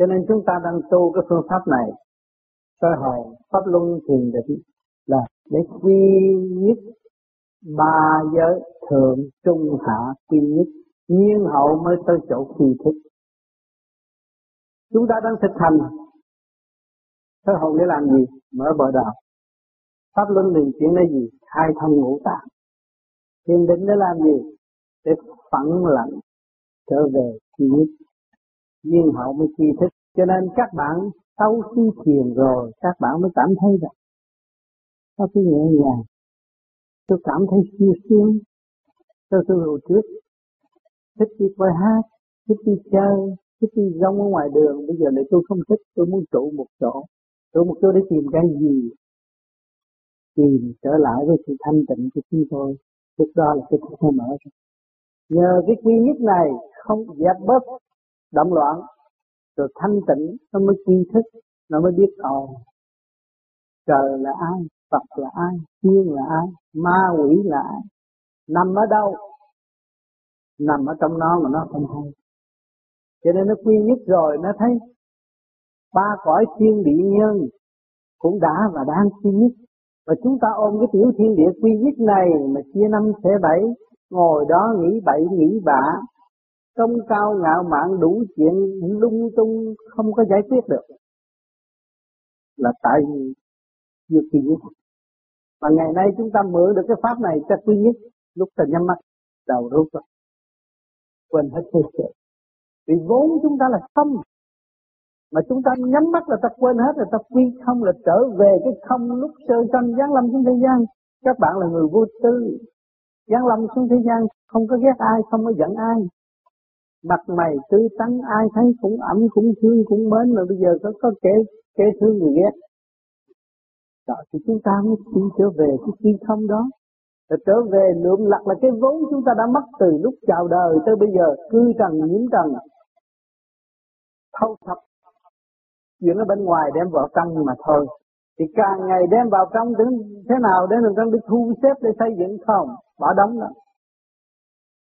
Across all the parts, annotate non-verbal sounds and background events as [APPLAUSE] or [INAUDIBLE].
cho nên chúng ta đang tu cái phương pháp này, soi hồn pháp luân thiền định là để quy nhất ba giới thượng, trung, hạ quy nhất. Nhiên hậu mới tới chỗ kỳ thức. Chúng ta đang thực hành. Soi hồn để làm gì? Mở bờ đạo. Pháp luân liền chuyển là gì? Khai thông ngũ tạng. Thiền định để làm gì? Để phẳng lặng trở về kỳ nhất nhưng hậu mới kỳ thức cho nên các bạn sau khi thiền rồi, các bạn mới cảm thấy rằng, có cái nhẹ nhàng. Tôi cảm thấy siêu sướng tôi tôi hồi trước, thích đi coi hát, thích đi chơi, thích đi rong ở ngoài đường. Bây giờ này tôi không thích, tôi muốn trụ một chỗ. Trụ một chỗ để tìm cái gì? Tìm trở lại với sự thanh tịnh của chúng tôi. Lúc đó là cái thức mở nhờ cái quy nhất này không dẹp bớt động loạn, rồi thanh tịnh, nó mới tri thức, nó mới biết ồ, trời là ai, Phật là ai, thiên là ai, ma quỷ là ai, nằm ở đâu? Nằm ở trong nó mà nó không hay cho nên nó quy nhất rồi, nó thấy ba cõi thiên địa nhân cũng đã và đang quy nhất. Và chúng ta ôm cái tiểu thiên địa quy nhất này mà chia năm xẻ bảy, ngồi đó nghĩ bậy nghĩ bạ công cao ngạo mạn đủ chuyện lung tung không có giải quyết được. Là tại vì chưa kỳ nhất ngày nay chúng ta mượn được cái pháp này cho quy nhất lúc ta nhắm mắt đầu rút rồi quên hết thế sự. Vì vốn chúng ta là không. Mà chúng ta nhắm mắt là ta quên hết, là ta quy không, là trở về cái không lúc sơ sanh giáng lâm xuống thế gian. Các bạn là người vô tư. Giáng lâm xuống thế gian, không có ghét ai, không có giận ai mặt mày tư tắn, ai thấy cũng ẩm, cũng thương, cũng mến, mà bây giờ có có kẻ kẻ thương người ghét. Đó, thì chúng ta mới đi trở về cái khi không đó. Rồi trở về lượng lặt là cái vốn chúng ta đã mất từ lúc chào đời tới bây giờ. Cư trần nhiễm trần, thâu thập, chuyện ở bên ngoài đem vào trong mà thôi. Thì càng ngày đem vào trong đến thế nào để mình trong đi thu xếp để xây dựng không? Bỏ đóng đó.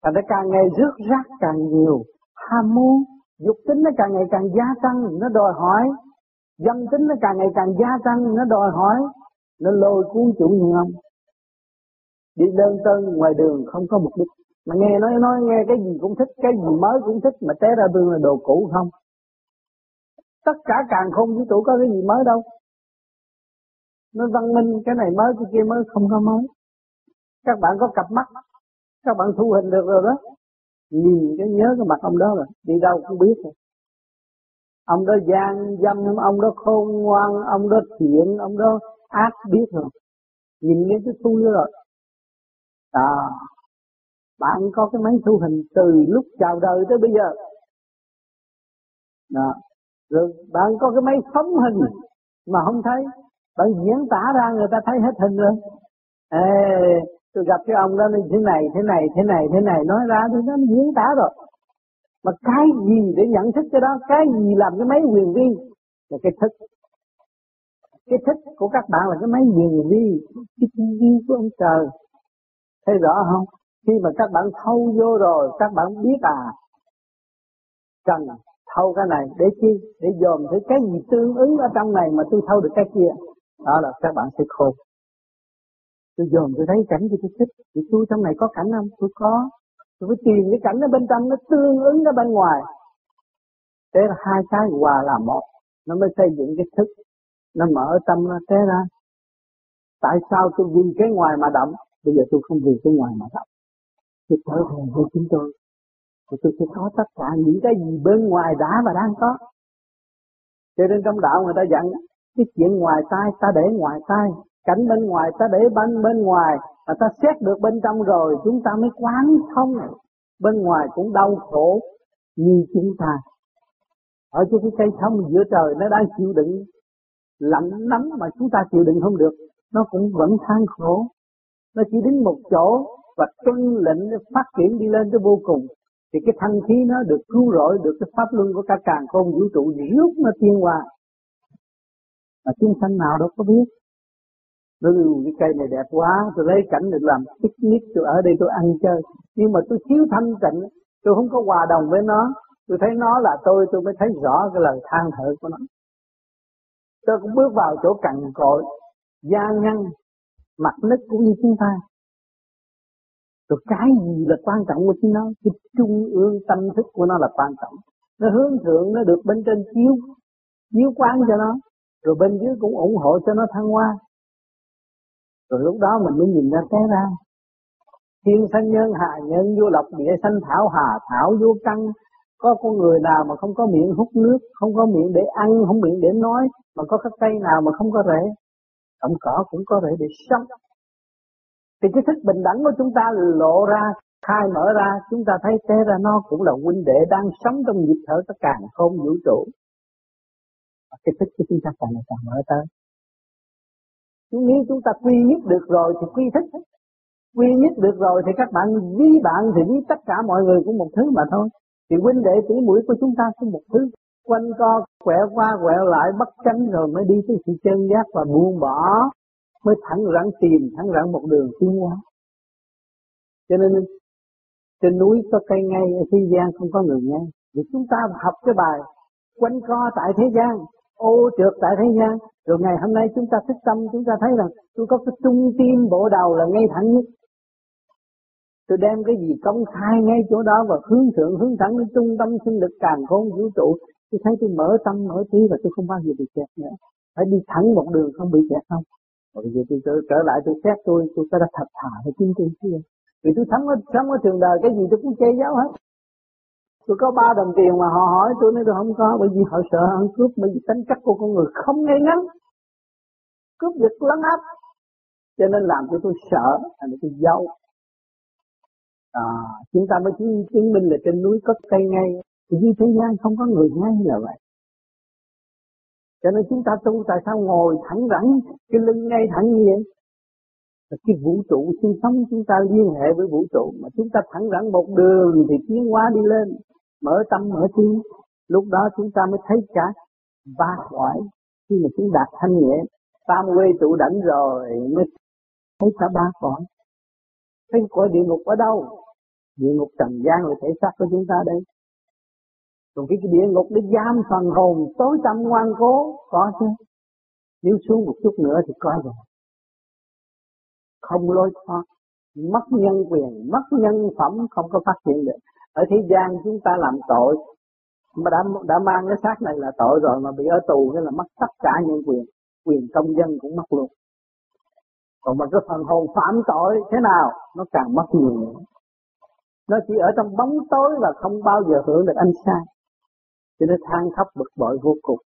Thành ra càng ngày rước rác càng nhiều, ham muốn, dục tính nó càng ngày càng gia tăng, nó đòi hỏi, dâm tính nó càng ngày càng gia tăng, nó đòi hỏi, nó lôi cuốn chủ nhân ông. Đi đơn tân ngoài đường không có mục đích. Mà nghe nói nói nghe cái gì cũng thích, cái gì mới cũng thích mà té ra tương là đồ cũ không. Tất cả càng không vũ trụ có cái gì mới đâu. Nó văn minh cái này mới cái kia mới không có mới. Các bạn có cặp mắt các bạn thu hình được rồi đó. Nhìn cái nhớ cái mặt ông đó rồi đi đâu cũng biết rồi. Ông đó gian dâm ông đó khôn ngoan ông đó thiện ông đó ác biết rồi. Nhìn cái cái thu đó rồi. À bạn có cái máy thu hình từ lúc chào đời tới bây giờ. Đó. rồi bạn có cái máy phóng hình mà không thấy. Bạn diễn tả ra người ta thấy hết hình rồi. Ê, tôi gặp cái ông đó như thế này thế này thế này thế này. Nói ra thì nó diễn tả rồi. Mà cái gì để nhận thức cái đó? Cái gì làm cái máy quyền vi? Là cái thức. Cái thức của các bạn là cái máy quyền vi. Cái vi của ông trời. Thấy rõ không? Khi mà các bạn thâu vô rồi, các bạn biết à cần thâu cái này để chi? Để dòm thấy cái gì tương ứng ở trong này mà tôi thâu được cái kia. Đó là các bạn sẽ khôn tôi dòm tôi thấy cảnh thì tôi thích. Thì tôi trong này có cảnh không? Tôi có. Tôi phải tìm cái cảnh ở bên trong, nó tương ứng ở bên ngoài. Thế là hai cái, hòa là một. Nó mới xây dựng cái thức. Nó mở tâm nó thế ra. Tại sao tôi vì cái ngoài mà động? Bây giờ tôi không vì cái ngoài mà động. Tôi trở về với chúng tôi. Thì tôi sẽ có tất cả những cái gì bên ngoài đã và đang có. Cho nên trong đạo người ta dặn, cái chuyện ngoài tai ta để ngoài tai cảnh bên ngoài ta để bên bên ngoài mà ta xét được bên trong rồi, chúng ta mới quán thông. Bên ngoài cũng đau khổ như chúng ta. Ở trên cái cây thông giữa trời, nó đang chịu đựng lạnh nắng mà chúng ta chịu đựng không được. Nó cũng vẫn than khổ. Nó chỉ đến một chỗ và tuân lệnh phát triển đi lên tới vô cùng. Thì cái thanh khí nó được cứu rỗi được cái pháp luân của cả càng không vũ trụ, rước nó tiên hòa mà chúng sanh nào đâu có biết nó cái cây này đẹp quá, tôi lấy cảnh được làm picnic, tôi ở đây tôi ăn chơi. Nhưng mà tôi thiếu thanh tịnh, tôi không có hòa đồng với nó. Tôi thấy nó là tôi tôi mới thấy rõ cái lời than thở của nó. Tôi cũng bước vào chỗ cằn cội gian ngăn, mặt nứt cũng như chúng ta. Rồi cái gì là quan trọng của chúng nó? Cái trung ương tâm thức của nó là quan trọng. Nó hướng thượng, nó được bên trên chiếu chiếu quán cho nó. Rồi bên dưới cũng ủng hộ cho nó thăng hoa rồi lúc đó mình mới nhìn ra thế ra. Thiên sanh nhân, hạ nhân, vô lộc, địa sanh, thảo hà, thảo vô căn. Có con người nào mà không có miệng hút nước, không có miệng để ăn, không miệng để nói, mà có cái cây nào mà không có rễ? Cọng cỏ cũng có rễ để sống. Thì cái thức bình đẳng của chúng ta lộ ra, khai mở ra, chúng ta thấy thế ra nó cũng là huynh đệ đang sống trong nhịp thở tất cả không vũ trụ. Cái thức của chúng ta càng ngày càng mở tới nếu chúng ta quy nhất được rồi thì quy thích. Quy nhất được rồi thì các bạn ví bạn thì ví tất cả mọi người cũng một thứ mà thôi. Thì huynh đệ tỷ mũi của chúng ta cũng một thứ. Quanh co quẹo qua quẹo lại bất chánh rồi mới đi tới sự chân giác và buông bỏ. Mới thẳng rắn tìm, thẳng rắn một đường tiến hóa. Cho nên, trên núi có cây ngay, ở thế gian không có người ngay vì chúng ta học cái bài quanh co tại thế gian ô trượt tại thế gian. Rồi ngày hôm nay chúng ta thức tâm chúng ta thấy rằng tôi có cái trung tim bộ đầu là ngay thẳng nhất. Tôi đem cái gì công khai ngay chỗ đó và hướng thượng hướng thẳng đến trung tâm sinh lực càng khôn vũ trụ. Tôi thấy tôi mở tâm mở trí và tôi không bao giờ bị kẹt nữa. Phải đi thẳng một đường không bị kẹt không? Rồi bây giờ tôi trở, trở lại tôi xét tôi tôi sẽ đã thật thà với chính tôi kia. Vì tôi sống ở sống ở trường đời cái gì tôi cũng che giấu hết tôi có ba đồng tiền mà họ hỏi tôi nói tôi không có bởi vì họ sợ ăn cướp bởi vì tính chất của con người không ngay ngắn. Cướp giật lấn áp. Cho nên làm cho tôi sợ thành tôi giấu. À, chúng ta mới chứng, chứng minh là trên núi có cây ngay. Thì như thế gian không có người ngay là vậy. Cho nên chúng ta tu tại sao ngồi thẳng rắn cái lưng ngay thẳng như vậy? Cái vũ trụ sinh sống chúng ta liên hệ với vũ trụ. Mà chúng ta thẳng rắn một đường thì tiến hóa đi lên. Mở tâm mở trí lúc đó chúng ta mới thấy cả ba cõi. Khi mà chúng đạt thanh nhẹ tam quê trụ đảnh rồi mới thấy cả ba cõi. Thấy cõi địa ngục ở đâu? Địa ngục trần gian là thể xác của chúng ta đây. Còn cái, cái địa ngục để giam phần hồn tối tâm ngoan cố có chứ? Nếu xuống một chút nữa thì có rồi không lôi thoát. Mất nhân quyền, mất nhân phẩm không có phát hiện được. Ở thế gian chúng ta làm tội, mà đã đã mang cái xác này là tội rồi mà bị ở tù nên là mất tất cả nhân quyền quyền công dân cũng mất luôn. Còn mà cái phần hồn phạm tội thế nào, nó càng mất nhiều nữa. Nó chỉ ở trong bóng tối và không bao giờ hưởng được ánh sáng. Cho nên than khóc bực bội vô cùng.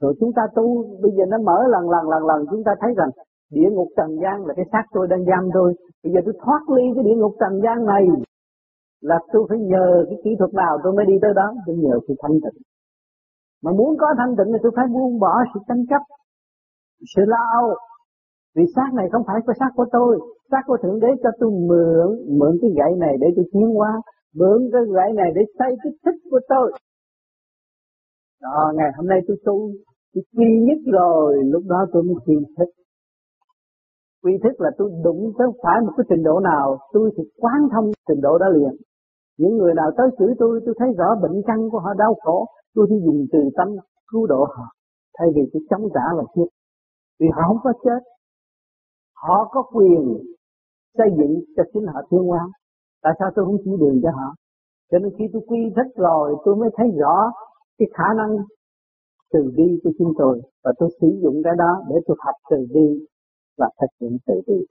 Rồi chúng ta tu, bây giờ nó mở lần lần lần lần, chúng ta thấy rằng địa ngục trần gian là cái xác tôi đang giam tôi. Bây giờ tôi thoát ly cái địa ngục trần gian này là tôi phải nhờ cái kỹ thuật nào tôi mới đi tới đó? Tôi nhờ sự thanh tịnh. Mà muốn có thanh tịnh thì tôi phải buông bỏ sự tranh chấp sự lao vì xác này không phải có xác của tôi. Xác của thượng đế cho tôi mượn mượn cái gậy này để tôi tiến qua, mượn cái gậy này để xây cái thích của tôi. Đó ngày hôm nay tôi tu tôi quy nhất rồi lúc đó tôi mới quy thích quy thức là tôi đụng tới phải một cái trình độ nào, tôi thì quán thông trình độ đó liền. Những người nào tới chửi tôi tôi thấy rõ bệnh căn của họ đau khổ, tôi thì dùng từ tâm cứu độ họ, thay vì tôi chống trả và chết. Vì họ không có chết, họ có quyền xây dựng cho chính họ thiên hóa tại sao tôi không chỉ đường cho họ? Cho nên khi tôi quy thức rồi, tôi mới thấy rõ cái khả năng từ bi của chúng tôi, và tôi sử dụng cái đó để tôi học từ bi và thực hiện từ bi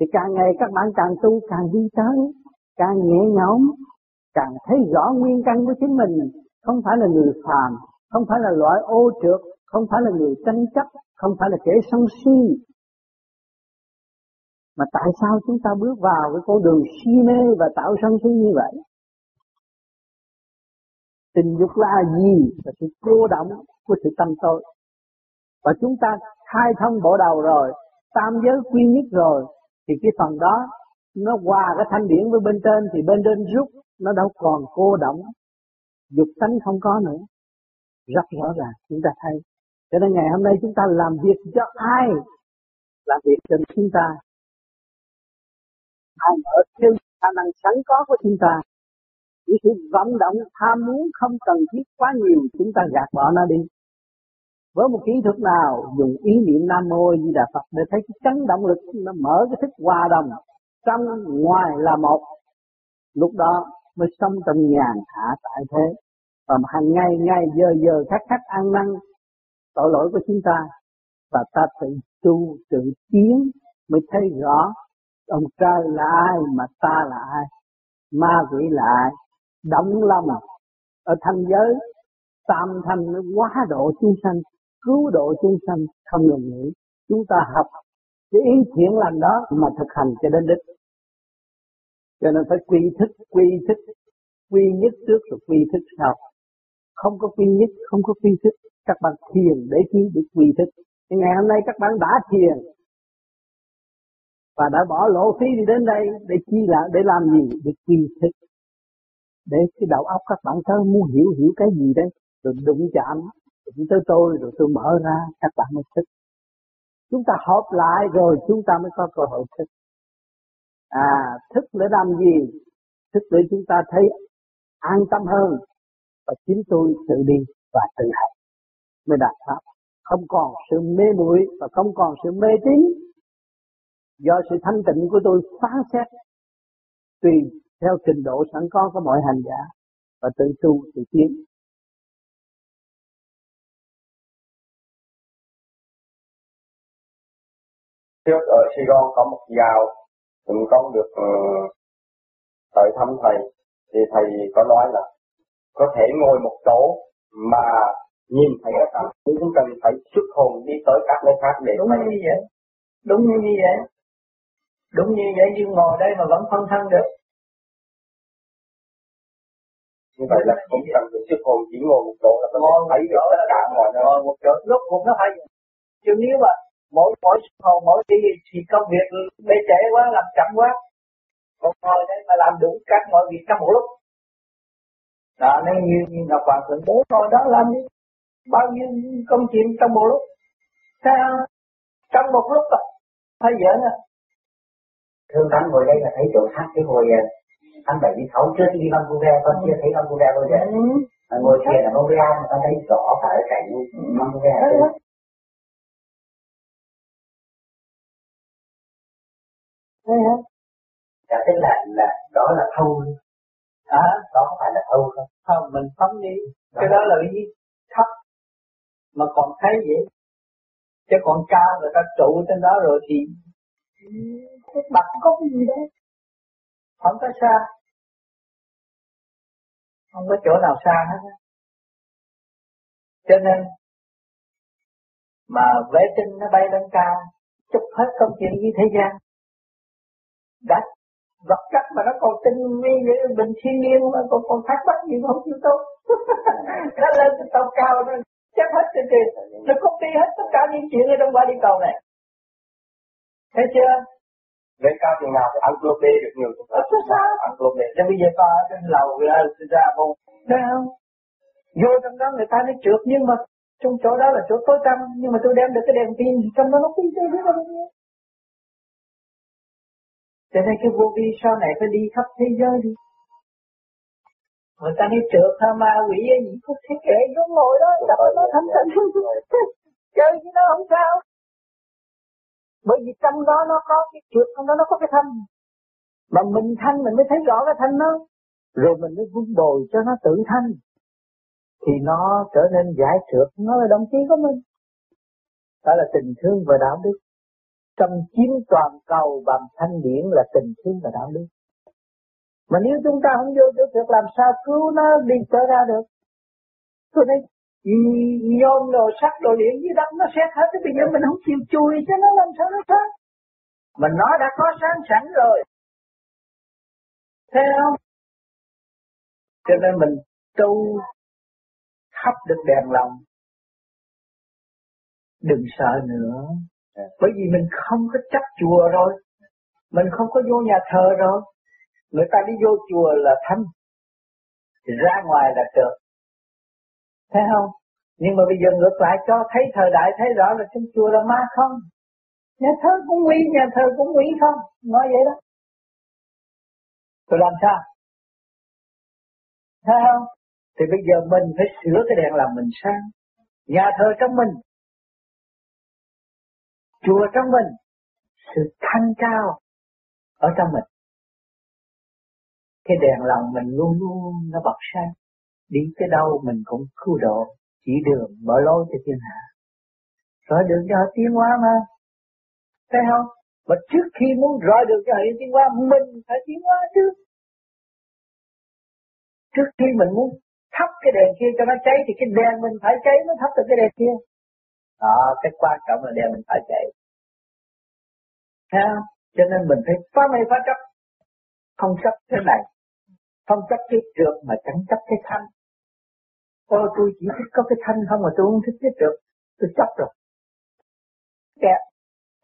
thì càng ngày các bạn càng tu, càng đi tới, càng nhẹ nhõm, càng thấy rõ nguyên căn của chính mình không phải là người phàm, không phải là loại ô trượt, không phải là người tranh chấp, không phải là kẻ sân si mà tại sao chúng ta bước vào cái con đường si mê và tạo sân si như vậy? Tình dục là gì? Là sự cô động của sự tâm tôi. Và chúng ta khai thông bộ đầu rồi, tam giới quy nhất rồi, thì cái phần đó nó qua cái thanh điển với bên trên thì bên trên rút nó đâu còn cô động dục tánh không có nữa. Rất rõ ràng chúng ta thấy. Cho nên ngày hôm nay chúng ta làm việc cho ai? Làm việc cho chúng ta. Ai mở thêm khả năng sẵn có của chúng ta. Những sự vận động tham muốn không cần thiết quá nhiều chúng ta gạt bỏ nó đi. Với một kỹ thuật nào, dùng ý niệm Nam Mô Di Đà Phật để thấy cái chấn động lực, nó mở cái thức hòa đồng trong, ngoài là một. Lúc đó mới sống trong nhàn hạ tại thế. Và hàng ngày ngày giờ giờ khắc khắc ăn năn, tội lỗi của chúng ta và ta tự tu, tự tiến mới thấy rõ ông trời là ai, mà ta là ai, ma quỷ là ai động lòng ở thanh giới, tam thanh nó quá độ chúng sanh cứu độ chúng sanh không ngừng nghỉ. Chúng ta học cái ý thiện lành đó mà thực hành cho đến đích. Cho nên phải quy thức quy thức, quy nhất trước rồi quy thức sau. Không có quy nhất, không có quy thức, các bạn thiền để chi để quy thức. Thì ngày hôm nay các bạn đã thiền và đã bỏ lộ phí đi đến đây để chi là, để làm gì? Để quy thức. Để cái đầu óc các bạn tới muốn hiểu hiểu cái gì đấy, rồi đụng chạm đụng tới tôi rồi tôi mở ra, các bạn mới thích. Chúng ta hợp lại rồi chúng ta mới có cơ hội thức à thức để làm gì? Thức để chúng ta thấy an tâm hơn và chính tôi tự đi và tự hành. Mới đạt pháp. Không còn sự mê muội và không còn sự mê tín. Do sự thanh tịnh của tôi phán xét, tùy theo trình độ sẵn có của mọi hành giả và tự tu, tự tiến. Trước ở Sài Gòn có một giàu chúng con được uh, tới thăm thầy. Thì thầy có nói là có thể ngồi một chỗ mà nhìn thấy ở trong cũng cần phải xuất hồn đi tới các nơi khác để đúng như vậy. Đúng như vậy. Đúng như vậy nhưng ngồi đây mà vẫn phân thân được. Như vậy là không cần phải xuất hồn chỉ ngồi một chỗ là có thể thấy được tất cả mọi nơi. ngồi một chỗ lúc một nó hay chứ nếu mà mỗi mỗi hồn mỗi đi thì công việc bê trễ quá làm chậm quá. Còn ngồi đây mà làm đủ các mọi việc trong một lúc. Đó nên như, như Ngọc Hoàng Thượng bố ngồi đó làm đi. Bao nhiêu công chuyện trong một lúc. Sao trong một lúc à phải dễ à thương anh ngồi đây là thấy chỗ khác cái hồi à, anh bảy mươi sáu chưa đi Vancouver con chưa thấy Vancouver bao giờ? Ừ. ngồi thiền ở Montreal mà con thấy rõ cái cảnh ừ. Vancouver Thấy hả? Dạ tức là là đó là thâu À, đó không phải là thâu không? Không, mình phóng đi. Cái đó là cái gì? Thấp mà còn thấy vậy chứ còn cao người ta trụ trên đó rồi thì cái mặt có cái gì đấy không có xa không có chỗ nào xa hết cho nên mà vệ tinh nó bay lên cao chụp hết công chuyện với thế gian đã vật chất mà nó còn tinh vi bình thiên nhiên mà còn còn thắc mắc gì không chịu tốt [LAUGHS] nó lên từ tàu cao nó chắc hết trên tiền nó copy hết tất cả những chuyện ở trong qua đi cầu này. Thấy chưa? Lên cao chừng nào thì ăn cua bê được nhiều chúng ta sao ăn cua bê. Cho bây giờ có ở trên lầu ra ra không? Không vô trong đó người ta nói trượt nhưng mà trong chỗ đó là chỗ tối tăm nhưng mà tôi đem được cái đèn pin trong đó nó pin tôi biết bao nhiêu cho nên cái vô vi sau này phải đi khắp thế giới đi. Người ta đi trượt tha ma quỷ gì có thế kệ nó ngồi đó, đập nó thanh tịnh [LAUGHS] chơi với nó không sao. Bởi vì trong đó nó có cái trượt, trong đó nó có cái thanh. Mà mình thanh mình mới thấy rõ cái thanh nó rồi mình mới vun bồi cho nó tự thanh. Thì nó trở nên giải trượt, nó là đồng chí của mình. Đó là tình thương và đạo đức cầm chiếm toàn cầu bằng thanh điển là tình thương và đạo đức mà nếu chúng ta không vô chỗ thực làm sao cứu nó đi trở ra được? Tôi đây nhôm đồ, sắt đồ, điện dưới đất, nó xét hết. Thì bây giờ mình không chịu chui cho nó làm sao nó thoát? Mà nó đã có sáng sẵn rồi. Thấy không? Cho nên mình tu thắp được đèn lòng đừng sợ nữa bởi vì mình không có chấp chùa rồi. Mình không có vô nhà thờ rồi. Người ta đi vô chùa là thanh ra ngoài là trượt thấy không? Nhưng mà bây giờ ngược lại cho thấy thời đại, thấy rõ là trong chùa là ma không? Nhà thờ cũng nguy nhà thờ cũng nguy không? Nói vậy đó. Tôi làm sao? Thấy không? Thì bây giờ mình phải sửa cái đèn làm mình sáng. Nhà thờ trong mình. Chùa trong mình. Sự thanh cao ở trong mình. Cái đèn lòng mình luôn luôn nó bật sáng. Đi tới đâu mình cũng cứu độ, chỉ đường mở lối cho thiên hạ. Rồi được cho họ tiến hóa mà. Thấy không? Mà trước khi muốn rọi được cho họ tiến hóa, mình phải tiến hóa trước. Trước khi mình muốn thắp cái đèn kia cho nó cháy thì cái đèn mình phải cháy mới thắp được cái đèn kia. Đó, cái quan trọng là đèn mình phải chạy, Thấy không? Cho nên mình phải phá mê phá chấp. Không chấp thế này. Không chấp cái trượt mà chẳng chấp cái thanh. Ôi tôi chỉ thích có cái thanh không mà tôi không thích cái trượt. Tôi chấp rồi. Kẹt.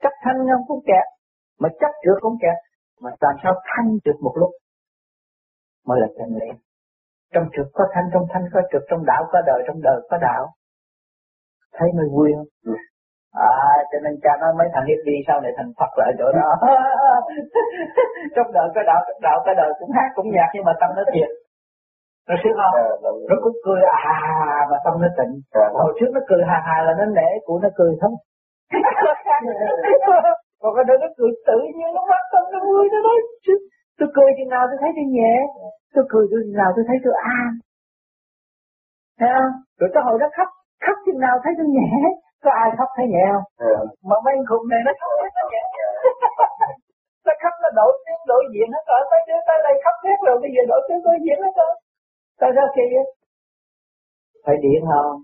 Chấp thanh không cũng kẹt. Mà chấp trượt cũng kẹt. Mà làm sao thanh được một lúc. Mới là chân lý. Trong trượt có thanh, trong thanh có trượt, trong đạo có đời, trong đời có đạo. Thấy mới vui không? Ừ. À, cho nên cha nói mấy thằng đi sau này thành Phật lại chỗ đó. [LAUGHS] trong đời có đạo, trong đạo có đời cũng hát cũng nhạc nhưng mà tâm nó thiệt. Nó sướng không? Nó cũng cười à mà tâm nó tịnh. À, Hồi trước nó cười hà hà là nó nể của nó cười không? [LAUGHS] Còn cái đó nó cười tự nhiên nó mắt tâm nó vui nó nói tôi cười chừng nào tôi thấy tôi nhẹ tôi cười chừng nào tôi thấy tôi an thấy không rồi cái hồi đó khóc khóc chừng nào thấy tôi nhẹ có ai khóc thấy nhẹ không? Ừ. mà mấy khùng này nó khóc thấy nó nhẹ. [LAUGHS] Nó khóc nó đổi tiếng đổi diện hết rồi. Tới đứa tới đây khóc hết rồi bây giờ đổi tiếng đổi diện hết rồi. Tại sao kỳ vậy? Phải điện không?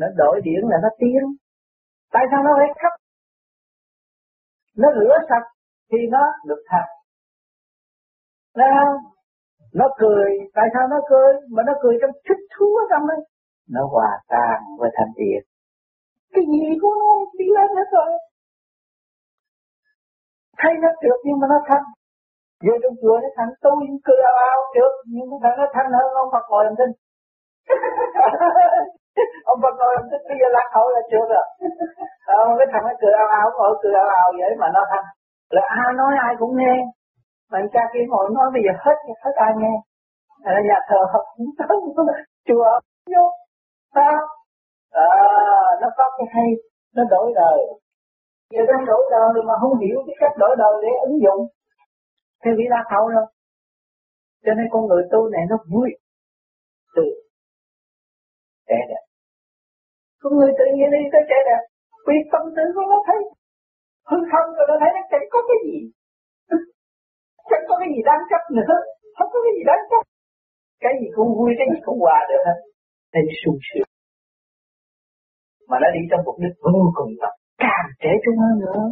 Nó đổi điện là nó tiếng. Tại sao nó phải khóc? Nó rửa sạch thì nó được thật. Thấy không? Nó cười, tại sao nó cười? Mà nó cười trong thích thú ở trong đấy. Nó hòa tan với thanh điện. Cái gì của nó đi lên hết rồi. Thấy nó được nhưng mà nó thanh. Vô trong chùa nó thành tôi cười ao ao được, nhưng mà nó thanh hơn ông Phật ngồi làm thinh. [LAUGHS] ông Phật ngồi làm thinh, bây giờ lạc hậu là chưa rồi. Ờ, ông cái thằng nó cười ao ao ngồi cười ao ao vậy mà nó thanh. Là ai nói ai cũng nghe bạn cha kia ngồi nói bây giờ hết hết ai nghe là nhà thờ học [LAUGHS] chùa vô sao à, nó có cái hay nó đổi đời. Giờ đang đổi đời mà không hiểu cái cách đổi đời để ứng dụng. Theo bị lạc hậu rồi cho nên con người tu này nó vui. Từ trẻ đẹp. Con người tự nhiên đi tới trẻ đẹp vì tâm tư của nó thấy hư không rồi nó thấy nó chẳng có cái gì. [LAUGHS] Chẳng có cái gì đáng chấp nữa. Không có cái gì đáng chấp cái gì cũng vui cái gì cũng hòa được hết thấy sung sướng mà nó đi trong mục đích vô cùng tập càng trẻ trung hơn nữa.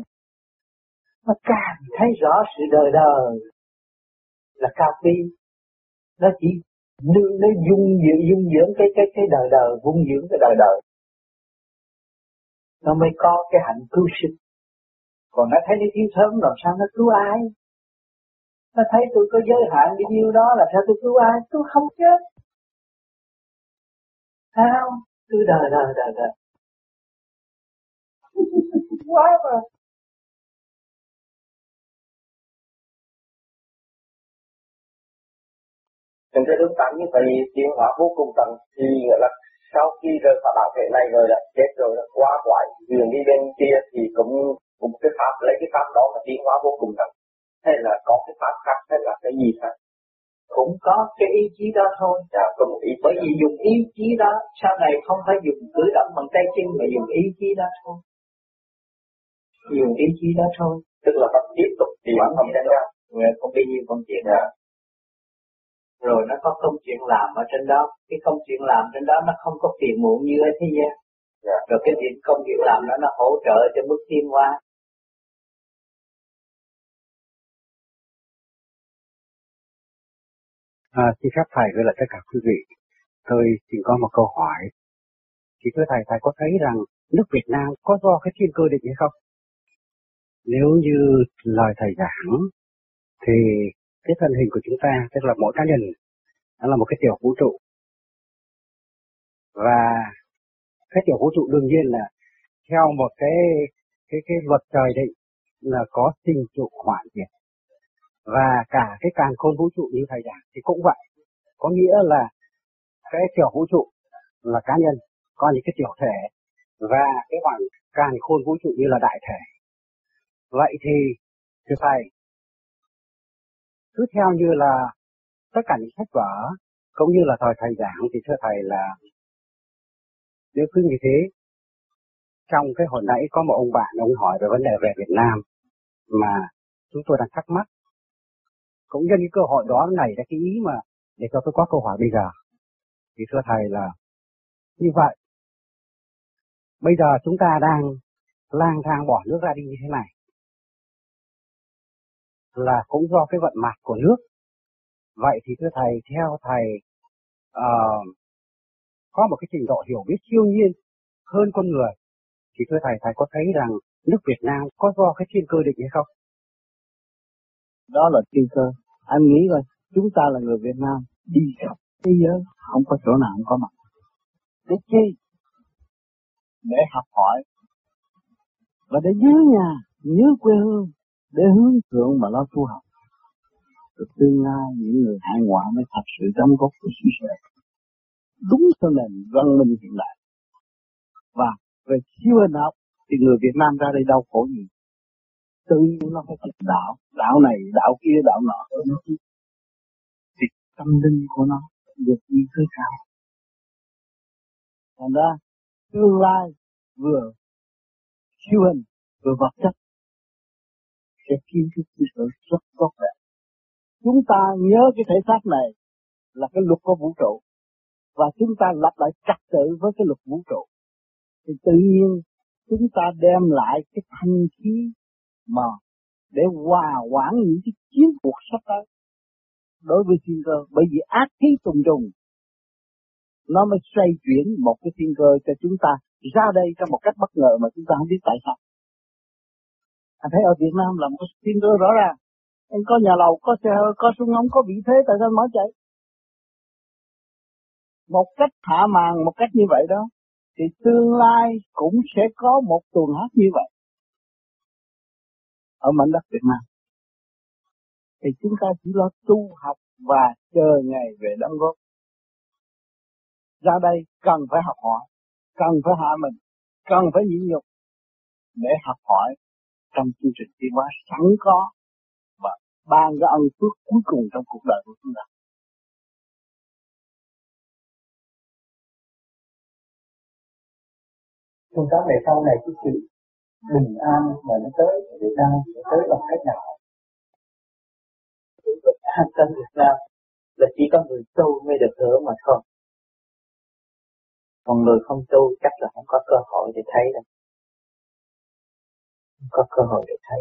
Nó càng thấy rõ sự đời đời là cao quý. Nó chỉ nương, nó dung dưỡng dung dưỡng cái cái cái đời đời vun dưỡng cái đời đời. Nó mới có cái hạnh cứu sinh. Còn nó thấy nó thiếu thốn, làm sao nó cứu ai? Nó thấy tôi có giới hạn bao nhiêu đó là sao tôi cứu ai? Tôi không chết sao? Tôi đời đời đời đời. [LAUGHS] Quá mà Trên cái hướng tạm như vậy tiến hóa vô cùng tận thì nghĩa là sau khi rời khỏi bản thể này rồi là chết rồi là qua quải đường đi bên kia thì cũng cũng cái pháp lấy cái pháp đó mà tiến hóa vô cùng tận. Hay là có cái pháp khác hay là cái gì khác cũng có cái ý chí đó thôi. Dạ, có một ý bởi vì dùng ý chí đó sau này không phải dùng cử động bằng tay chân mà dùng ý chí đó thôi. Dùng ý chí đó thôi. Tức là phải tiếp tục tìm không ra đâu không bao nhiêu công chuyện dạ. rồi nó có công chuyện làm ở trên đó. Cái công chuyện làm trên đó nó không có phiền muộn như ở thế gian. Dạ. rồi cái việc công việc làm đó nó hỗ trợ cho bước tiến hóa À, xin phép thầy với lại tất cả quý vị, tôi xin có một câu hỏi. Thì thưa thầy, thầy có thấy rằng nước Việt Nam có do cái thiên cơ định hay không? Nếu như lời thầy giảng, thì cái thân hình của chúng ta, tức là mỗi cá nhân, nó là một cái tiểu vũ trụ. Và cái tiểu vũ trụ đương nhiên là theo một cái cái cái luật trời định là có sinh trụ hoạn diệt và cả cái càng khôn vũ trụ như thầy giảng thì cũng vậy. Có nghĩa là cái tiểu vũ trụ là cá nhân, có những cái tiểu thể và cái hoàn càng khôn vũ trụ như là đại thể. Vậy thì thưa thầy, cứ theo như là tất cả những sách vở cũng như là thời thầy giảng thì thưa thầy là nếu cứ như thế, trong cái hồi nãy có một ông bạn ông hỏi về vấn đề về Việt Nam mà chúng tôi đang thắc mắc cũng nhân cái cơ hội đó này là cái ý mà để cho tôi có câu hỏi bây giờ. Thì thưa thầy là như vậy. Bây giờ chúng ta đang lang thang bỏ nước ra đi như thế này. Là cũng do cái vận mạch của nước. Vậy thì thưa thầy theo thầy uh, có một cái trình độ hiểu biết siêu nhiên hơn con người thì thưa thầy thầy có thấy rằng nước Việt Nam có do cái thiên cơ định hay không? Đó là tiên cơ. Anh nghĩ coi, chúng ta là người Việt Nam đi khắp thế giới không có chỗ nào không có mặt. Để chi? Để học hỏi và để nhớ nhà, nhớ quê hương, để hướng thượng mà lo tu học. Rồi tương lai những người hải ngoại mới thật sự đóng góp của sự sẻ đúng theo nền văn minh hiện đại. Và về siêu hình học thì người Việt Nam ra đây đau khổ gì? Tự nhiên nó phải chịu đạo, đạo này, đạo kia, đạo nọ, thì tâm linh của nó được đi tới cao. Thành ra tương lai vừa siêu hình vừa vật chất sẽ kiến thức cái sự rất tốt đẹp. Chúng ta nhớ cái thể xác này là cái luật của vũ trụ và chúng ta lập lại trật tự với cái luật vũ trụ thì tự nhiên chúng ta đem lại cái thanh khí mà để hòa quản những cái chiến cuộc sắp tới đối với thiên cơ. Bởi vì ác khí trùng trùng, nó mới xoay chuyển một cái thiên cơ cho chúng ta ra đây trong một cách bất ngờ mà chúng ta không biết tại sao. Anh thấy ở Việt Nam là một cái thiên cơ rõ ràng. Anh có nhà lầu, có xe hơi, có súng ống, có vị thế, tại sao mở chạy? Một cách hạ màn một cách như vậy đó, thì tương lai cũng sẽ có một tuần hát như vậy ở mảnh đất Việt Nam. Thì chúng ta chỉ lo tu học và chờ ngày về đóng góp. Ra đây cần phải học hỏi, cần phải hạ mình, cần phải nhịn nhục để học hỏi trong chương trình tiến hóa sẵn có và ban cái ân phước cuối cùng trong cuộc đời của chúng ta. Chúng ta về sau này cái sự bình an mà nó tới Việt Nam sẽ tới bằng cách nào? An tâm Việt Nam là chỉ có người tu mới được hưởng mà thôi. Còn người không tu chắc là không có cơ hội để thấy đâu. Không có cơ hội để thấy.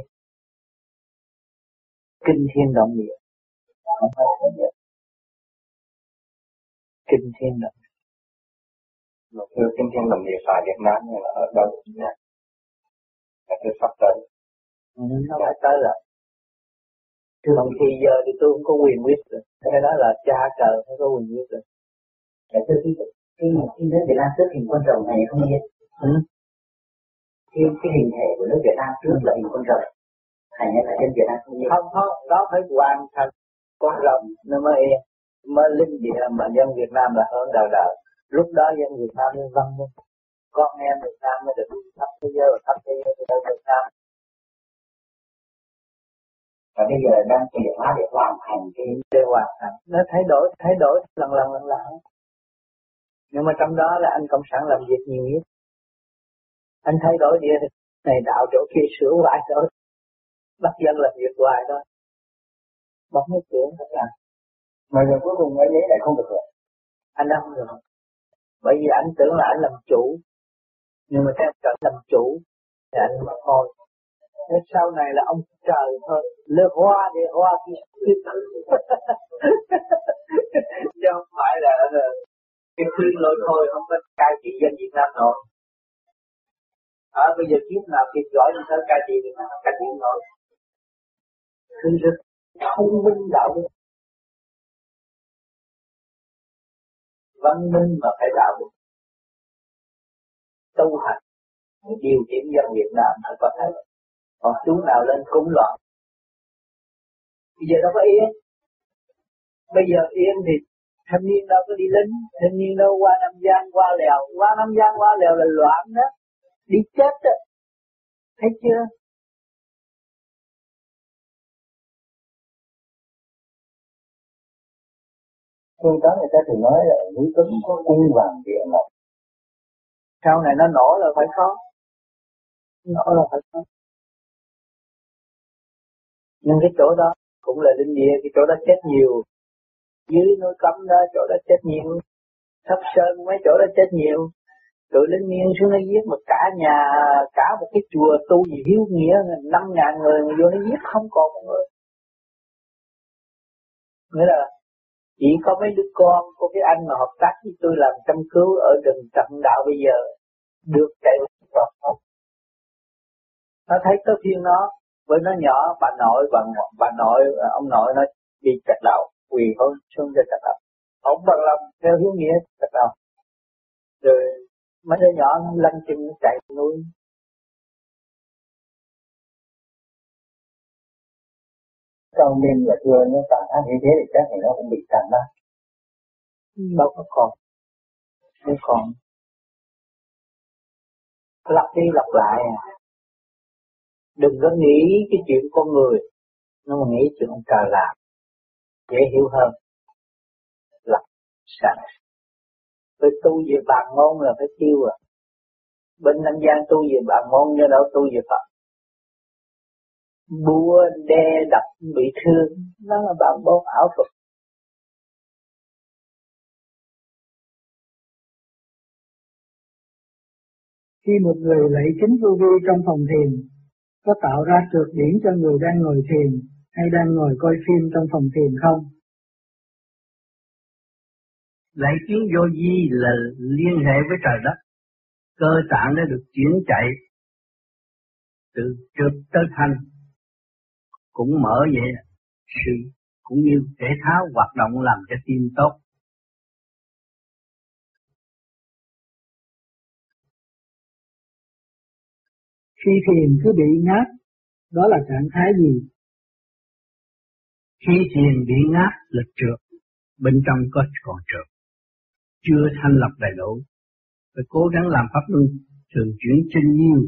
Kinh thiên động địa. Không phải thế Kinh thiên động địa kinh thiên đồng địa tại Việt Nam là ở đâu nha là thưa sắp tới. Ừ, nó phải tới rồi. Còn thì giờ thì tôi không có quyền quyết rồi Cái đó là cha trời phải có quyền quyết rồi Để thưa khi khi khi nước Việt Nam trước hình con rồng này không biết. Ừ. Khi cái hình thể của nước Việt Nam trước là hình con rồng. Thành ra là dân Việt Nam không biết. Không không, đó phải hoàn thành con rồng. Nó mới mới linh địa mà dân Việt Nam là hơn đời đời. Lúc đó dân Việt Nam mới văn minh con em Việt Nam mới được khắp thế giới và khắp thế giới tới Việt Nam. Và bây giờ đang chuyển hóa để hoàn thành cái để hoàn thành nó thay đổi thay đổi lần lần lần lần. Nhưng mà trong đó là anh cộng sản làm việc nhiều nhất. Anh thay đổi địa này đạo chỗ kia sửa hoài thôi. Bắt dân làm việc hoài thôi. Bấm cái cửa hết à. Mà giờ cuối cùng cái giấy lại không được rồi. Anh không được. Bởi vì anh tưởng là anh làm chủ nhưng mà theo trở làm chủ thì anh mà thôi thế sau này là ông trời thôi lơ hoa để hoa kia. [LAUGHS] Chứ không phải là là cái khuyên lỗi thôi không có cai trị dân Việt Nam rồi ở à, bây giờ kiếp nào kiếp giỏi thì tới cai trị Việt Nam cai trị rồi thứ rất thông minh đạo đức. Văn minh mà phải đạo đức tu hành, điều chỉnh dân Việt Nam mới có thể. Còn chú nào lên cũng loạn. Bây giờ đâu có yên. Bây giờ yên thì thanh niên đâu có đi lính, thanh niên đâu qua Nam Giang, qua lèo. Qua Nam Giang, qua lèo là loạn đó. Đi chết đó. Thấy chưa? Phương Tán người ta thường nói là núi cấm có cung vàng địa ngọc sau này nó nổ là phải có. Nổ là phải có. Nhưng cái chỗ đó cũng là linh địa, cái chỗ đó chết nhiều. Dưới núi cấm đó, chỗ đó chết nhiều. Thấp sơn mấy chỗ đó chết nhiều. Tụi linh miên xuống nó giết mà cả nhà, cả một cái chùa tu gì hiếu nghĩa, năm ngàn người mà vô nó giết không còn một người. Nghĩa là chỉ có mấy đứa con của cái anh mà hợp tác với tôi làm chăm cứu ở rừng trận đạo bây giờ được chạy vào không nó thấy tới phiên nó với nó nhỏ bà nội bà bà nội ông nội nó bị chặt đầu quỳ hơn xuống cho chặt đầu ông bằng lòng theo hiếu nghĩa chặt đầu rồi mấy đứa nhỏ nó lăn chân chạy nuôi trong đêm là thưa nó tàn ác như thế thì chắc thì nó cũng bị tàn ác. Đâu có còn. Không còn lặp đi lặp lại. À đừng có nghĩ cái chuyện con người, nó mà nghĩ chuyện ông trời làm dễ hiểu hơn. Lặp sẵn phải tu về bàn môn là phải tiêu à. Bên Nam Giang tu về bàn môn do đâu tu về Phật. Búa đe đập bị thương, nó là bàn bóng ảo thuật. Khi một người lạy chính vô vi trong phòng thiền có tạo ra trượt điển cho người đang ngồi thiền hay đang ngồi coi phim trong phòng thiền không? Lạy chính vô vi là liên hệ với trời đất, cơ tạng đã được chuyển chạy từ trượt tới thanh. Cũng mở vậy sự cũng như thể thao hoạt động làm cho tim tốt. Khi thiền cứ bị ngáp, đó là trạng thái gì khi thiền bị ngáp là trượt, bên trong có còn trượt chưa thanh lập đầy đủ phải cố gắng làm pháp luân thường chuyển chân nhiều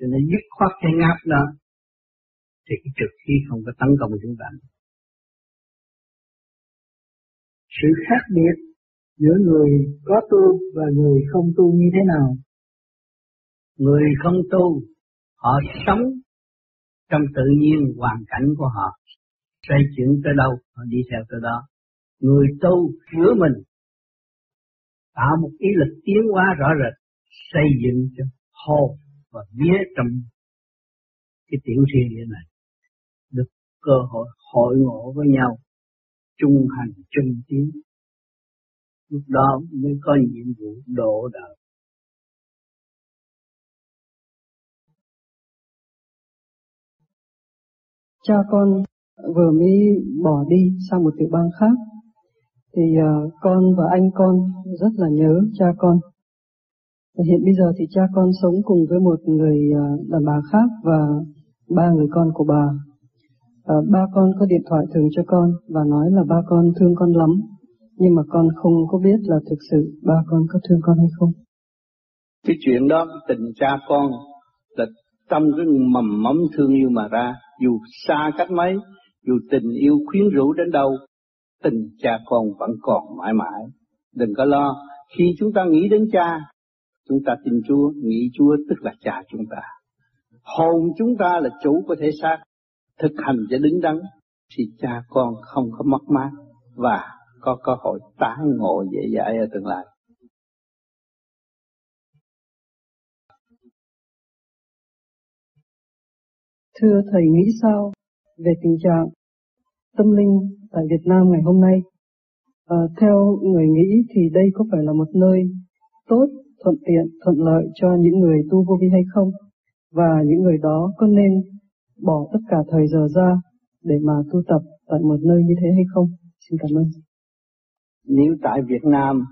cho nên dứt khoát cái ngáp đó, thì cái trượt khi không có tấn công chúng ta. Sự khác biệt giữa người có tu và người không tu như thế nào? Người không tu, họ sống trong tự nhiên hoàn cảnh của họ, xoay chuyển tới đâu, họ đi theo tới đó. Người tu sửa mình, tạo một ý lực tiến hóa rõ rệt, xây dựng cho hồn và vía trong cái tiểu thiên địa này. Được cơ hội hội ngộ với nhau chung hành chung tiến. Lúc đó mới có nhiệm vụ độ đời cha con vừa mới bỏ đi sang một tiểu bang khác. Thì uh, con và anh con rất là nhớ cha con. Và hiện bây giờ thì cha con sống cùng với một người uh, đàn bà khác và ba người con của bà. Uh, ba con có điện thoại thường cho con và nói là ba con thương con lắm, nhưng mà con không có biết là thực sự ba con có thương con hay không. Cái chuyện đó tình cha con là trong cái mầm mống thương yêu mà ra, dù xa cách mấy, dù tình yêu khuyến rũ đến đâu, tình cha con vẫn còn mãi mãi. Đừng có lo, khi chúng ta nghĩ đến cha, chúng ta tin Chúa, nghĩ Chúa tức là cha chúng ta. Hồn chúng ta là chủ của thể xác, thực hành cho đứng đắn thì cha con không có mất mát và có cơ hội tái ngộ dễ dãi ở tương lai. Thưa Thầy nghĩ sao về tình trạng tâm linh tại Việt Nam ngày hôm nay? À, theo người nghĩ thì đây có phải là một nơi tốt, thuận tiện, thuận lợi cho những người tu vô vi hay không? Và những người đó có nên bỏ tất cả thời giờ ra để mà tu tập tại một nơi như thế hay không? Xin cảm ơn. Nếu tại Việt Nam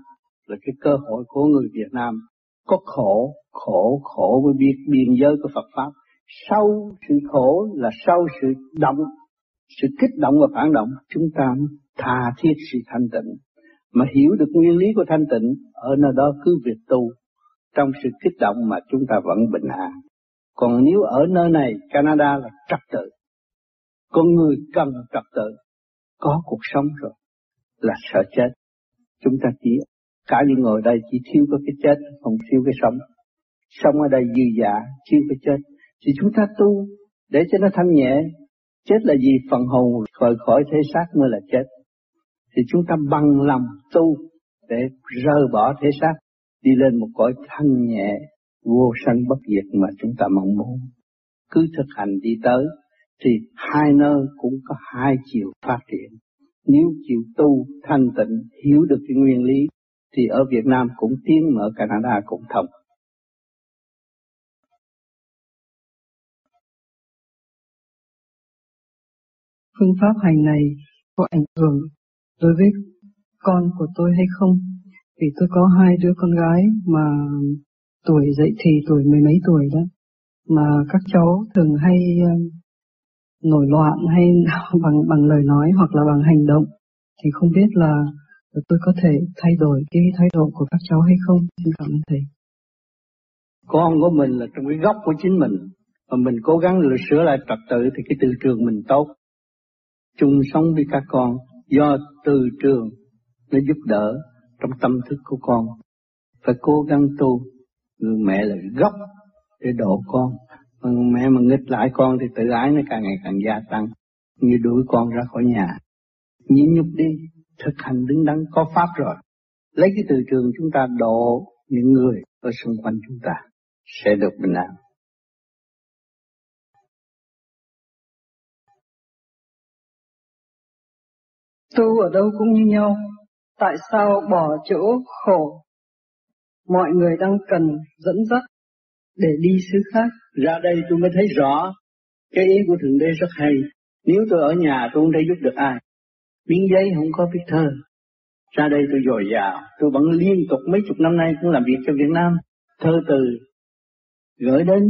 là cái cơ hội của người Việt Nam có khổ, khổ, khổ mới biết biên giới của Phật Pháp. Sau sự khổ là sau sự động, sự kích động và phản động, chúng ta tha thiết sự thanh tịnh. Mà hiểu được nguyên lý của thanh tịnh, ở nơi đó cứ việc tu. Trong sự kích động mà chúng ta vẫn bình an. Còn nếu ở nơi này, Canada là trật tự. Con người cần trật tự. Có cuộc sống rồi, là sợ chết. Chúng ta chỉ, cả những ngồi đây chỉ thiếu có cái chết, không thiếu cái sống. Sống ở đây dư giả thiếu cái chết thì chúng ta tu để cho nó thanh nhẹ. Chết là gì phần hồn khỏi khỏi thế xác mới là chết. Thì chúng ta bằng lòng tu để rời bỏ thế xác, đi lên một cõi thanh nhẹ, vô sanh bất diệt mà chúng ta mong muốn. Cứ thực hành đi tới, thì hai nơi cũng có hai chiều phát triển. Nếu chịu tu thanh tịnh, hiểu được cái nguyên lý, thì ở Việt Nam cũng tiến mà ở Canada cũng thông. Phương pháp hành này có ảnh hưởng đối với con của tôi hay không? Vì tôi có hai đứa con gái mà tuổi dậy thì tuổi mười mấy tuổi đó, mà các cháu thường hay ờ, nổi loạn hay [LAUGHS] bằng bằng lời nói hoặc là bằng hành động thì không biết là tôi có thể thay đổi cái thái độ của các cháu hay không? Xin cảm ơn thầy. Con của mình là trong cái gốc của chính mình mà mình cố gắng sửa lại trật tự thì cái từ trường mình tốt chung sống với các con do từ trường nó giúp đỡ trong tâm thức của con. Phải cố gắng tu. Người mẹ là gốc để độ con. Mà mẹ mà nghịch lại con thì tự ái nó càng ngày càng gia tăng. Như đuổi con ra khỏi nhà. Nhịn nhục đi. Thực hành đứng đắn. Có pháp rồi. Lấy cái từ trường chúng ta độ những người ở xung quanh chúng ta. Sẽ được bình an. Tu ở đâu cũng như nhau, tại sao bỏ chỗ khổ? Mọi người đang cần dẫn dắt để đi xứ khác. Ra đây tôi mới thấy rõ cái ý của Thượng Đế rất hay. Nếu tôi ở nhà tôi không thể giúp được ai. Miếng giấy không có viết thơ. Ra đây tôi dồi dào, tôi vẫn liên tục mấy chục năm nay cũng làm việc cho Việt Nam. Thơ từ gửi đến,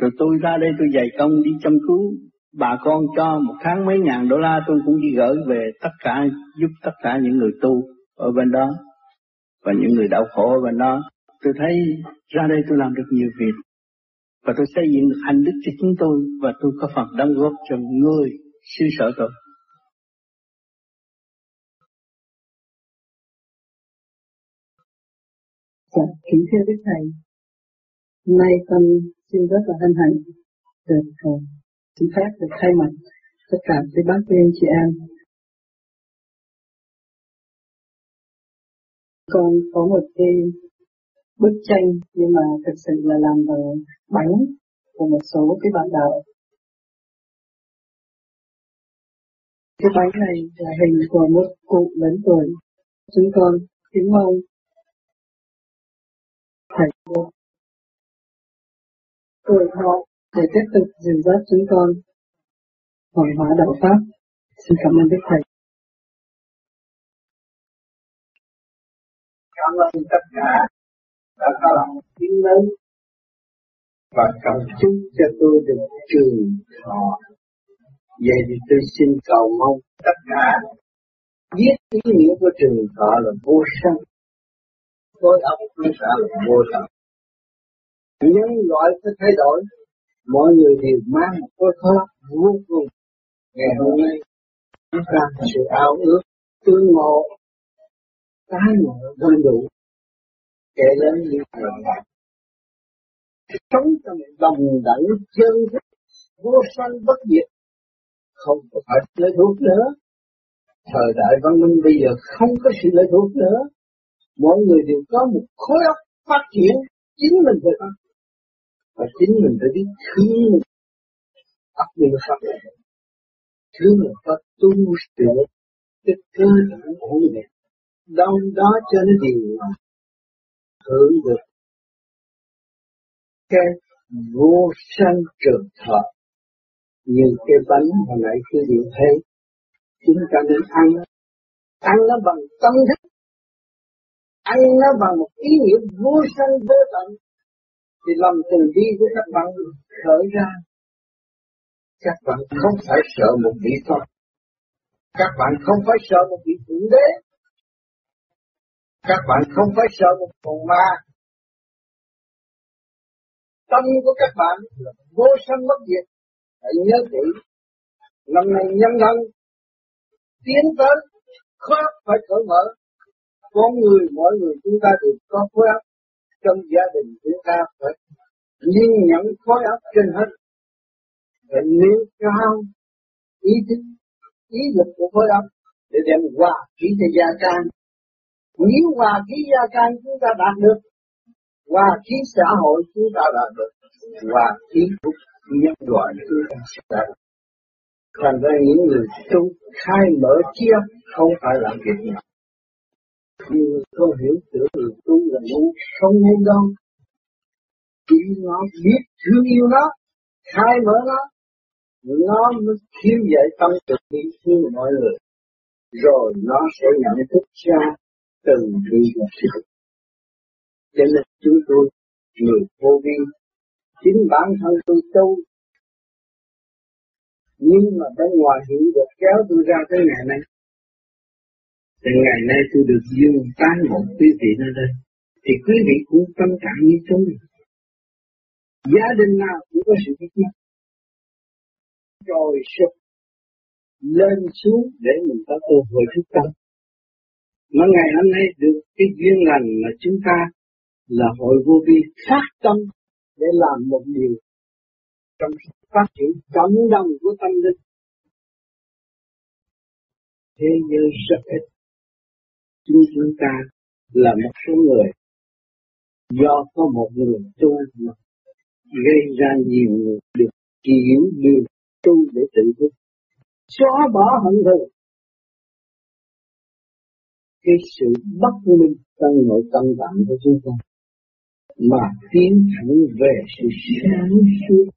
rồi tôi ra đây tôi dày công đi chăm cứu bà con cho một tháng mấy ngàn đô la tôi cũng đi gửi về tất cả giúp tất cả những người tu ở bên đó và những người đau khổ ở bên đó. Tôi thấy ra đây tôi làm được nhiều việc và tôi xây dựng được hành đức cho chúng tôi và tôi có phần đóng góp cho người xứ sở tôi Dạ, kính thưa Đức Thầy, nay con xin rất là hân hạnh được ờ, xin phép được thay mặt tất cả quý bác quý anh chị em. Con có một cái bức tranh nhưng mà thực sự là làm bằng bánh của một số cái bạn đạo. Cái bánh này là hình của một cụ lớn tuổi. Chúng con kính mong thầy cô. Tuổi thọ để tiếp tục dìu dắt chúng con hồi hóa đạo Pháp. Xin cảm ơn Đức Thầy. Cảm ơn tất cả đã có lòng tiếng lớn và cầu chúc cho tôi được trường thọ. Vậy thì tôi xin cầu mong tất cả biết ý nghĩa của trường thọ là vô sanh, khối âm cũng sẽ là vô tận. Nhân loại phải thay đổi, mọi người đều mang một cái khó vô cùng. Ngày hôm nay, chúng ta sự ao ước, tương ngộ, tái ngộ đơn đủ, kể lớn như vậy. Sống trong đồng đẳng chân thức, vô sanh bất diệt, không có phải lấy thuốc nữa. Thời đại văn minh bây giờ không có sự lấy thuốc nữa. Mọi người đều có một khối óc phát triển, chính mình phải phát và chính mình phải biết thương ấp điều pháp này thương là có tu sửa cái cơ thể ổn định đâu đó cho nó điều hưởng được. Cái vô sanh trường thọ, như cái bánh hồi nãy khi điện thấy, chúng ta nên ăn. Ăn nó bằng tâm thức. Ăn nó bằng một ý nghĩa vô sanh vô tận thì lòng từ bi của các bạn khởi ra các bạn không phải sợ một vị Phật. Các bạn không phải sợ một vị Thượng Đế. Các bạn không phải sợ một con ma. Tâm của các bạn là vô sanh bất diệt. Hãy nhớ kỹ. Năm nay nhân thân tiến tới khó phải cởi mở. Con người, mỗi người chúng ta đều có khối óc. Trong gia đình chúng ta phải nhìn nhận khối óc trên hết. Phải nêu cao ý thức, ý lực của khối óc để đem hòa khí cho gia can. Nếu hòa khí gia can chúng ta đạt được, hòa khí xã hội chúng ta đạt được, hòa khí của nhân loại chúng ta sẽ đạt được. Thành ra những người tu khai mở trí không phải làm việc nào. Nhiều người không hiểu tưởng người tu là ngu, không ngu đâu. Chỉ nó biết thương yêu nó, khai mở nó, nó mới khiêu dậy tâm tự bi thương mọi người. Rồi nó sẽ nhận thức ra từng vị và sự. Cho nên chúng tôi, người vô vi, chính bản thân tôi tu nhưng mà bên ngoài hiểu được kéo tôi ra tới ngày nay thì ngày nay tôi được dương tán một quý vị nơi đây. Thì quý vị cũng tâm trạng như tôi gia đình nào cũng có sự thích mắc. rồi sụp lên xuống để mình có cơ hội thức tâm. Mà ngày hôm nay được cái duyên lành là chúng ta là hội vô vi phát tâm để làm một điều trong phát triển cộng đồng của tâm linh. Thế giới rất ít chúng chúng ta là một số người do có một người tu mà gây ra nhiều người được hiểu được tu để tự thức xóa bỏ hận thù. Cái sự bất minh trong nội tâm bạn của chúng ta mà tiến thẳng về sự sáng suốt,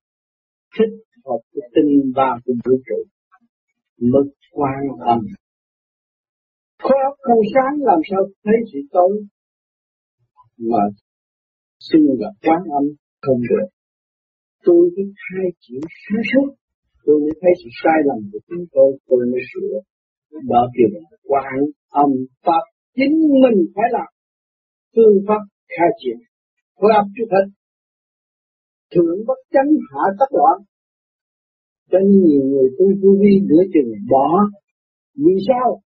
thích hợp với tinh ba của vũ trụ mới quan âm khối không sáng làm sao thấy sự tối mà xin gặp quán âm không được. Tôi cứ hai chữ sáng suốt. Tôi mới thấy sự sai lầm của chúng tôi. Tôi mới sửa đó kêu là quán âm pháp. Chính mình phải làm phương pháp khai triển làm óc thật. thượng bất chánh hạ tất loạn. Cho nên nhiều người tu vô vi nửa chừng bỏ. Vì sao?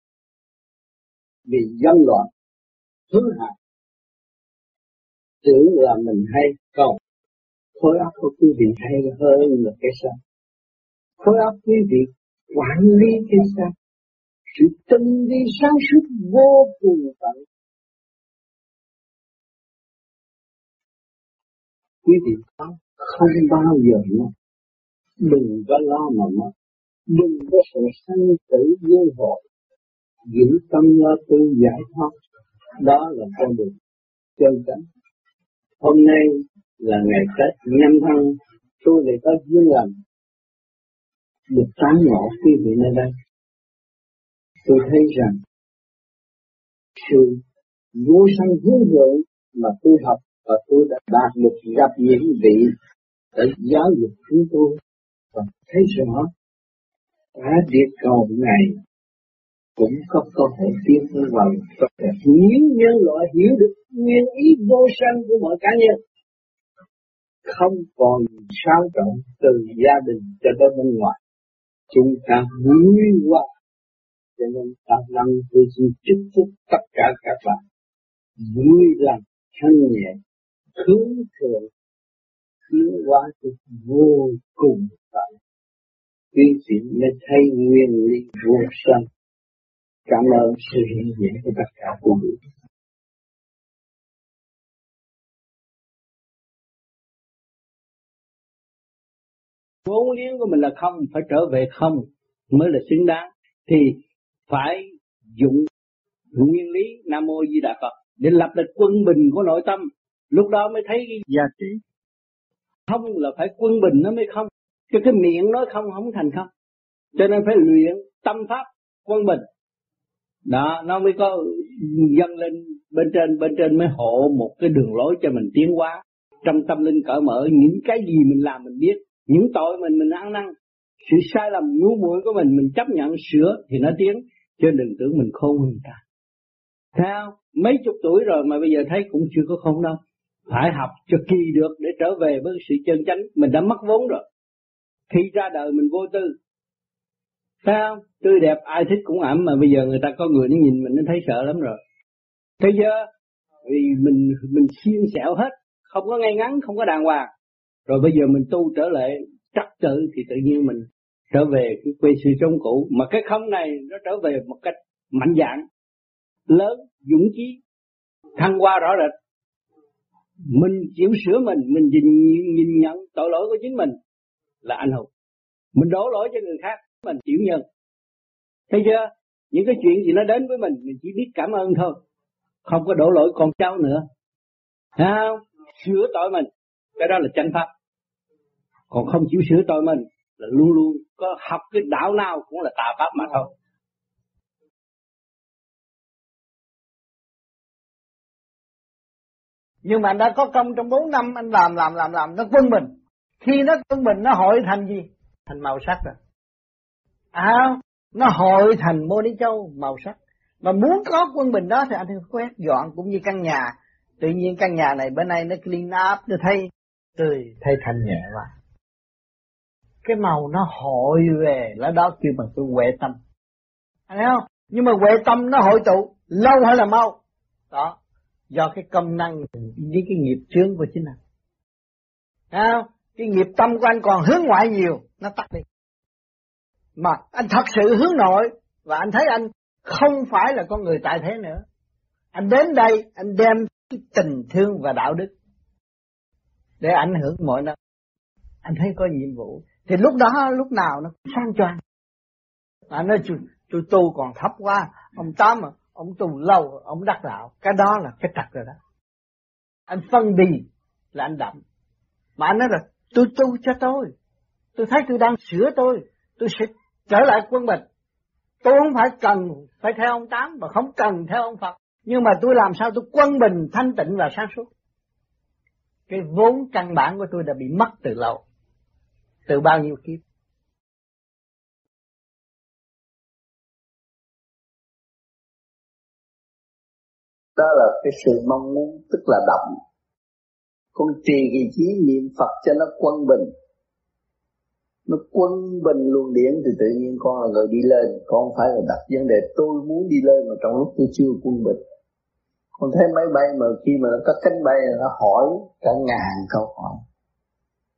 Vì dân loạn, thứ hại tưởng là mình hay còn khối óc của quý vị hay hơn là cái sao khối óc quý vị quản lý cái sao sự tinh vi sáng suốt vô cùng tận. Quý vị không bao giờ mất đừng có lo mà mất đừng có sợ sanh tử vô hội giữ tâm lo tu giải thoát. Đó là con đường chân chánh. Hôm nay là ngày Tết nhâm thân tôi lại có duyên lành được tán ngộ quý vị nơi đây. Tôi thấy rằng sự vô sanh hướng thượng mà tôi học và tôi đã đạt được gặp những vị để giáo dục chúng tôi và thấy rõ. Cả địa cầu này cũng có cơ hội tiến tới vào những nhân loại hiểu được nguyên ý vô sanh của mọi cá nhân không còn sao trọng từ gia đình cho tới bên ngoài. Chúng ta vui qua, cho nên ta năng tôi xin chúc phúc tất cả các bạn. Vui lòng thanh nhẹ, hướng thượng, tiến hóa được vô cùng tận tiến sĩ mới thấy nguyên lý vô sanh cảm ơn sự hiện diện của tất cả quý vị vốn liếng của mình là không phải trở về không mới là xứng đáng. Thì phải dụng nguyên lý nam mô di đà phật để lập được quân bình của nội tâm. Lúc đó mới thấy cái giá trị không là phải quân bình nó mới không. Chứ cái miệng nói không không thành không. Cho nên phải luyện tâm pháp quân bình đó, nó mới có dâng lên bên trên bên trên mới hộ một cái đường lối cho mình tiến hóa. Trong tâm linh cởi mở, những cái gì mình làm mình biết, những tội mình mình ăn năn, sự sai lầm, ngu muội của mình mình chấp nhận, sửa thì nó tiến. Chứ đừng tưởng mình khôn hơn người ta. Sao mấy chục tuổi rồi mà bây giờ thấy cũng chưa có khôn đâu. Phải học cho kỳ được để trở về với sự chân chánh. Mình đã mất vốn rồi. Khi ra đời mình vô tư sao tươi đẹp ai thích cũng ẩm mà bây giờ người ta có người nó nhìn mình nó thấy sợ lắm rồi. Thấy chưa? Vì mình mình xiên xẻo hết không có ngay ngắn không có đàng hoàng. Rồi bây giờ mình tu trở lại trật tự thì tự nhiên mình trở về cái quê sư trong cũ. Mà cái không này nó trở về một cách mạnh dạng lớn dũng chí thăng qua rõ rệt. Mình chịu sửa mình mình nhìn, nhìn nhận tội lỗi của chính mình là anh hùng. Mình đổ lỗi cho người khác mình chịu nhân. Thấy chưa? Những cái chuyện gì nó đến với mình mình chỉ biết cảm ơn thôi. Không có đổ lỗi con cháu nữa. Thấy không? Sửa tội mình. Cái đó là chân pháp. Còn không chịu sửa tội mình là luôn luôn có học cái đạo nào cũng là tà pháp mà thôi. Nhưng mà anh đã có công trong 4 năm, anh làm làm làm làm, nó quân bình. Khi nó quân bình, nó hội thành gì? Thành màu sắc rồi à nó hội thành mô đi châu màu sắc. Mà muốn có quân bình đó thì anh phải quét dọn cũng như căn nhà. Tự nhiên căn nhà này bữa nay nó clean up, nó thấy tươi thấy thanh nhẹ mà. Cái màu nó hội về là đó kêu bằng tôi huệ tâm. Thấy không? Nhưng mà huệ tâm nó hội tụ, lâu hay là mau? Đó, do cái công năng với cái nghiệp chướng của chính anh. Thấy không? Cái nghiệp tâm của anh còn hướng ngoại nhiều, nó tắt đi mà anh thật sự hướng nội và anh thấy anh không phải là con người tại thế nữa. Anh đến đây anh đem cái tình thương và đạo đức để ảnh hưởng mọi nơi. Anh thấy có nhiệm vụ. Thì lúc đó lúc nào nó sang choang. Anh nói tôi, tôi tu còn thấp quá ông tám mà ông tu lâu ông đắc đạo. Cái đó là cái trật rồi đó. Anh phân bì là anh đậm. Mà anh nói là tôi tu cho tôi. Tôi thấy tôi đang sửa tôi. Tôi sẽ trở lại quân bình tôi không phải cần phải theo ông tám và không cần theo ông phật. Nhưng mà tôi làm sao tôi quân bình, thanh tịnh và sáng suốt. Cái vốn căn bản của tôi đã bị mất từ lâu. Từ bao nhiêu kiếp? Đó là cái sự mong muốn, tức là động. Con trì kỳ chí niệm Phật cho nó quân bình nó quân bình luồng điển thì tự nhiên con là người đi lên. Con phải là đặt vấn đề, tôi muốn đi lên mà trong lúc tôi chưa quân bình. Con thấy máy bay mà khi mà nó có cánh bay nó hỏi cả ngàn câu hỏi.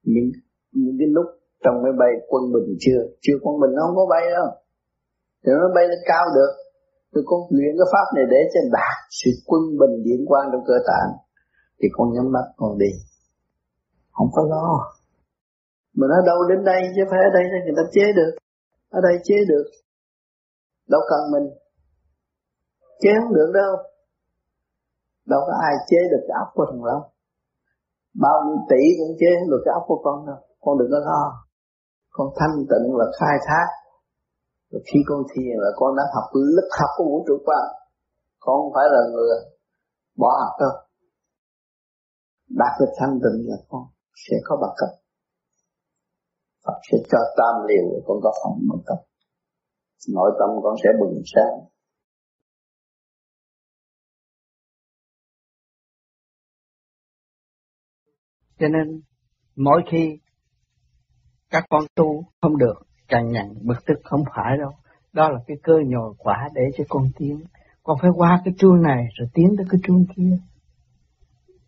Những những cái lúc trong máy bay quân bình chưa chưa quân bình nó không có bay đâu. Thì nó bay lên cao được. Tôi con luyện cái pháp này để cho đạt sự quân bình điển quan trong cơ tạng. Thì con nhắm mắt, con đi. Không có lo mà nó đâu đến đây chứ phải ở đây người ta chế được. Ở đây chế được. Đâu cần mình chế không được đâu. Đâu có ai chế được cái óc của thằng đâu bao nhiêu tỷ cũng chế không được cái óc của con đâu. Con đừng có lo. Con thanh tịnh và khai thác. Rồi khi con thiền là con đã học lực học của vũ trụ quan con không phải là người bỏ học đâu. Đạt được thanh tịnh là con sẽ có bậc cấp. Phật sẽ cho tam liều con có phòng một tâm nội tâm con sẽ bừng sáng. Cho nên, mỗi khi các con tu không được càng nhằn, bực tức không phải đâu. Đó là cái cơ nhồi quả để cho con tiến. Con phải qua cái chuông này rồi tiến tới cái chuông kia.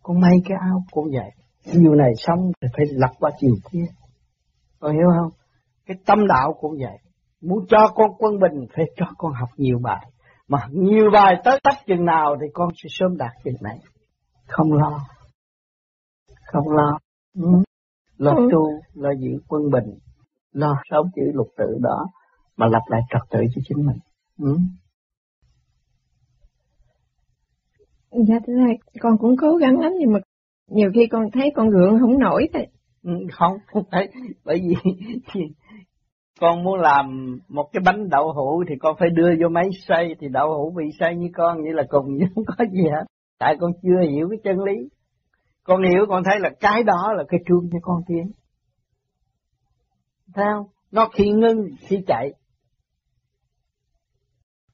Con may cái áo cũng vậy. Chiều này xong thì phải lặp qua chiều kia con hiểu không? Cái tâm đạo cũng vậy. Muốn cho con quân bình phải cho con học nhiều bài. Mà nhiều bài tới tắt chừng nào thì con sẽ sớm đạt chừng này. Không lo. Không lo. Ừ. lo ừ. tu lo giữ quân bình. Lo sống chữ lục tự đó mà lập lại trật tự cho chính mình. Ừ. dạ thưa thầy con cũng cố gắng lắm nhưng mà nhiều khi con thấy con gượng không nổi thôi không không phải. Bởi vì con muốn làm một cái bánh đậu hũ thì con phải đưa vô máy xay, thì đậu hũ bị xay như con, vậy là cùng chứ không có gì hết. Tại con chưa hiểu cái chân lý. Con hiểu, con thấy là cái đó là cái chuông cho con tiến theo nó khi ngưng, khi chạy.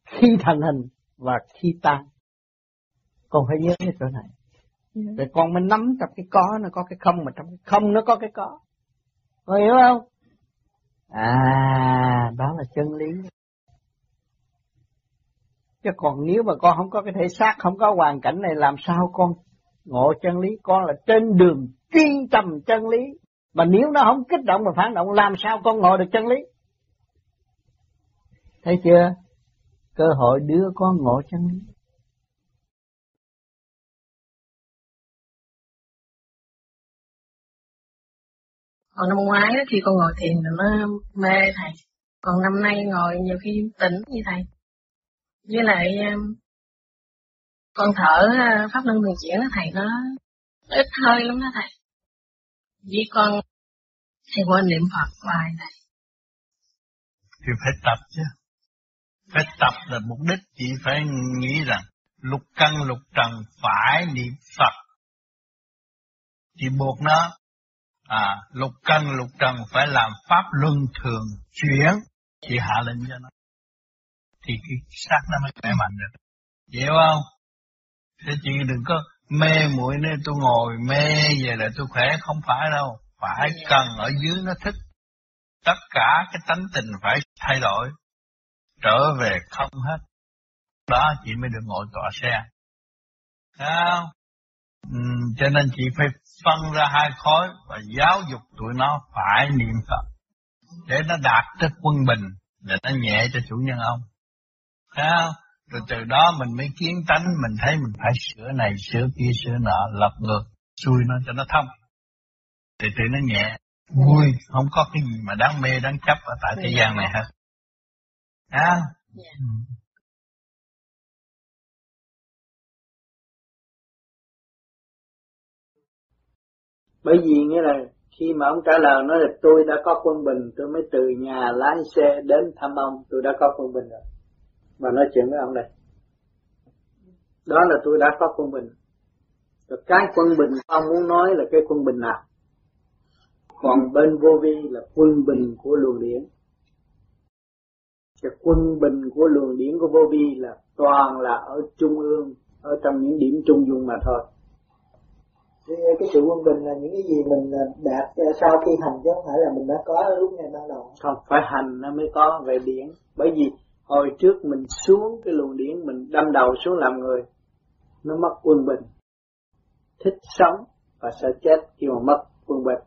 Khi thành hình và khi tan. Con phải nhớ cái chỗ này. Ừ. yeah. Dạ. con mới nắm trong cái có nó có cái không mà trong cái không nó có cái có. Con hiểu không? À đó là chân lý. Chứ còn nếu mà con không có cái thể xác, không có hoàn cảnh này, làm sao con ngộ chân lý? Con là trên đường chuyên tầm chân lý. Mà nếu nó không kích động và phản động, làm sao con ngộ được chân lý? Thấy chưa? Cơ hội đưa con ngộ chân lý. Còn năm ngoái khi con ngồi thiền nó mê thầy. Còn năm nay ngồi nhiều khi tỉnh như thầy. Với lại um, con thở uh, pháp luân thường chuyển đó thầy nó ít hơi lắm đó thầy. Với con thầy quên niệm phật hoài thầy. Thì phải tập chứ. Phải tập là mục đích chỉ phải nghĩ rằng lục căn lục trần phải niệm phật. Thì buộc nó à lục căn lục trần phải làm pháp luân thường chuyển. Chỉ hạ lệnh cho nó. Thì cái xác nó mới khỏe mạnh được. Hiểu không? Thế chị đừng có mê muội nên tôi ngồi mê về là tôi khỏe. Không phải đâu. Phải cần ở dưới nó thích tất cả cái tánh tình phải thay đổi. Trở về không hết. Đó chị mới được ngồi tọa xe. Không? Ừ, cho nên chị phải phân ra hai khối và giáo dục tụi nó phải niệm Phật để nó đạt tới quân bình để nó nhẹ cho chủ nhân ông Thấy không? Rồi từ đó mình mới kiến tánh, mình thấy mình phải sửa này, sửa kia, sửa nọ, lật ngược, xui nó cho nó thông. Thì tự nó nhẹ, vui, không có cái gì mà đáng mê, đáng chấp ở tại thế gian này hết. À? Bởi vì nghĩa là khi mà ông trả lời nói là tôi đã có quân bình, tôi mới từ nhà lái xe đến thăm ông, tôi đã có quân bình rồi. Và nói chuyện với ông đây. Đó là tôi đã có quân bình. Rồi cái quân bình ông muốn nói là cái quân bình nào? Còn bên vô vi là quân bình của luồng điển. Cái quân bình của luồng điển của vô vi là toàn là ở trung ương ở trong những điểm trung dung mà thôi. Ờ, cái sự quân bình là những cái gì mình ờ, đạt ờ, sau khi hành chứ không phải là mình đã có lúc ngày ban đầu. Không, phải hành nó mới có về điển bởi vì hồi trước mình xuống cái luồng điển, mình đâm đầu xuống làm người, nó mất quân bình. Thích sống và sợ chết khi mà mất quân bình.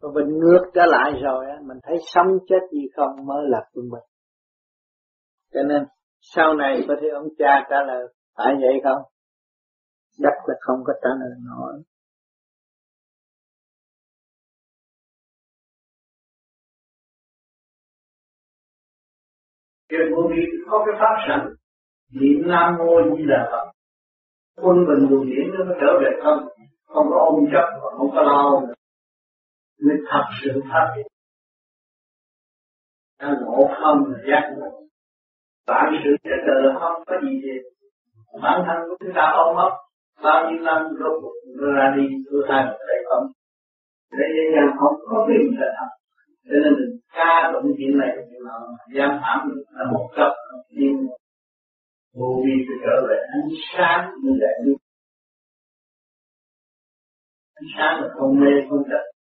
Và mình ngược trở lại rồi mình thấy sống chết gì không mới là quân bình. Cho nên, sau này có thể ông cha trả lời, phải vậy không? Chắc là không có trả lời nổi. Trên vô vi có cái pháp sẵn. Niệm Nam Mô Di Đà Phật. Quân bình luồng điển nó trở về thân. Không có ôm chấp và không có lo. Nên thật sự phát hiện Ta ngộ không là giác ngộ. Bản sự trở tự không có gì gì Bản thân của chúng ta ôm mất Bao nhiêu năm rốt cuộc ra đi Tôi hai một thể không? Để nhân không có biết là thật cho nên mình ca tụng chuyện này chuyện nọ giam hãm là một cấp nhưng vô vi sẽ trở về ánh sáng như vậy. Đi ánh sáng là không mê không chấp